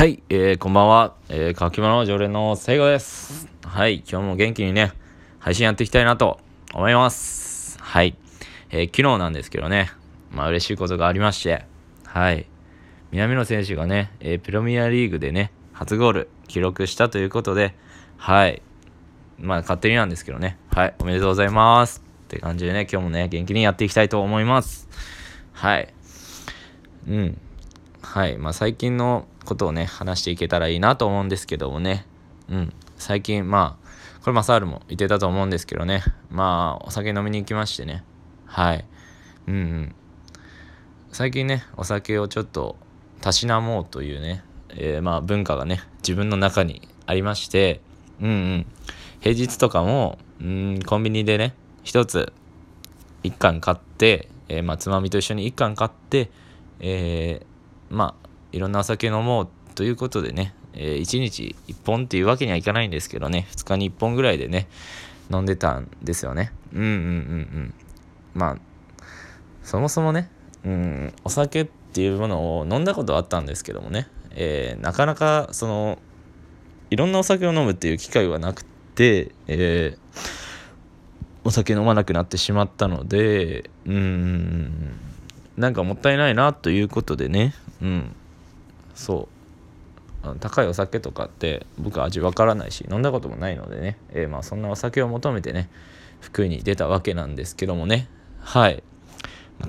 はい、えー、こんばんは。えー、かきまの常連のせいごです。はい、今日も元気にね、配信やっていきたいなと思います。はい、えー、昨日なんですけどね、まあ嬉しいことがありまして、はい、南野選手がね、えー、プロミアリーグでね、初ゴール記録したということで、はい、まあ勝手になんですけどね、はい、おめでとうございます。って感じでね、今日もね、元気にやっていきたいと思います。はい。うん。はい。まあ最近のことをね、話していけたらいいなと思うんですけどもね。うん。最近、まあ、これマサールも言ってたと思うんですけどね。まあ、お酒飲みに行きましてね。はい。うんうん。最近ね、お酒をちょっとたしなもうというね、えー、まあ文化がね、自分の中にありまして、うんうん。平日とかも、うん、コンビニでね、一つ、一缶買って、えー、まあ、つまみと一緒に一缶買って、えー、まあ、いろんなお酒飲もうということでね、えー、1日1本っていうわけにはいかないんですけどね、2日に1本ぐらいでね、飲んでたんですよね。うんうんうんうん。まあ、そもそもね、うん、お酒っていうものを飲んだことはあったんですけどもね、えー、なかなかその、いろんなお酒を飲むっていう機会はなくて、えー、お酒飲まなくなってしまったので、うん、なんかもったいないなということでね、うん、そう。高いお酒とかって僕味わからないし飲んだこともないのでね、えー、まあそんなお酒を求めてね福井に出たわけなんですけどもね。はい。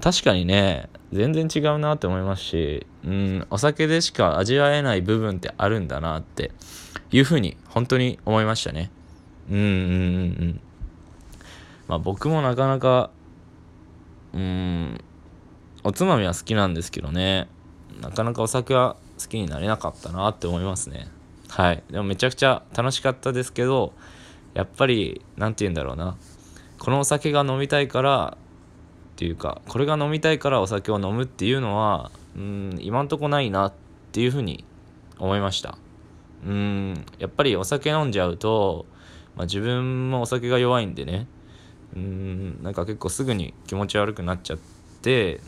確かにね全然違うなって思いますしうんお酒でしか味わえない部分ってあるんだなっていうふうに本当に思いましたね。うんうんうんうん。まあ僕もなかなかうんおつまみは好きなんですけどね。なかなかお酒は好きになれなかったなって思いますね。はい。でもめちゃくちゃ楽しかったですけどやっぱり何て言うんだろうな。このお酒が飲みたいからっていうかこれが飲みたいからお酒を飲むっていうのはうん今んとこないなっていうふうに思いました。うんやっぱりお酒飲んじゃうと、まあ、自分もお酒が弱いんでね。うんなんか結構すぐに気持ち悪くなっちゃって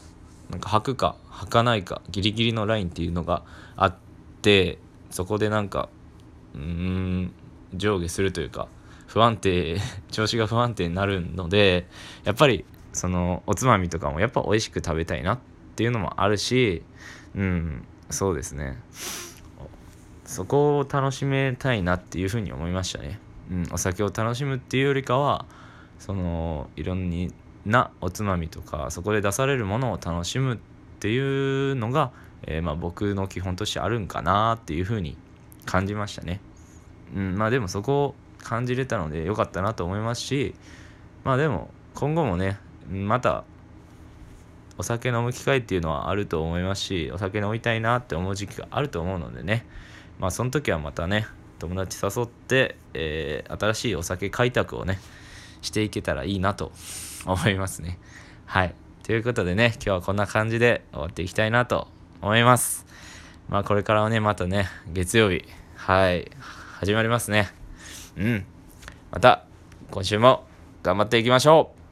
なんか吐くか吐かないかギリギリのラインっていうのがあってそこでなんかうん上下するというか不安定 調子が不安定になるのでやっぱりそのおつまみとかもやっぱ美味しく食べたいなっていうのもあるしうんそうですね。そこを楽しめたいなっていうふうに思いましたね、うん、お酒を楽しむっていうよりかはそのいろんなおつまみとかそこで出されるものを楽しむっていうのが、えー、まあ、僕の基本としてあるんかなっていうふうに感じましたね。うん、まあでもそこを感じれたので良かったなと思いますしまあでも今後もねまたお酒飲む機会っていうのはあると思いますしお酒飲みたいなって思う時期があると思うのでねまあその時はまたね友達誘って、えー、新しいお酒開拓をねしていけたらいいなと思いますね。はい。ということでね、今日はこんな感じで終わっていきたいなと思います。まあこれからはね、またね、月曜日、はい、始まりますね。うん。また、今週も頑張っていきましょう